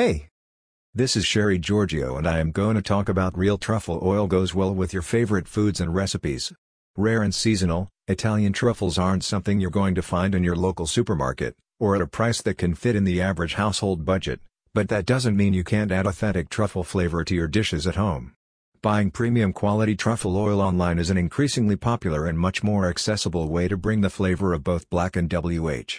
Hey! This is Sherry Giorgio and I am going to talk about real truffle oil goes well with your favorite foods and recipes. Rare and seasonal, Italian truffles aren't something you're going to find in your local supermarket, or at a price that can fit in the average household budget, but that doesn't mean you can't add authentic truffle flavor to your dishes at home. Buying premium quality truffle oil online is an increasingly popular and much more accessible way to bring the flavor of both black and WH.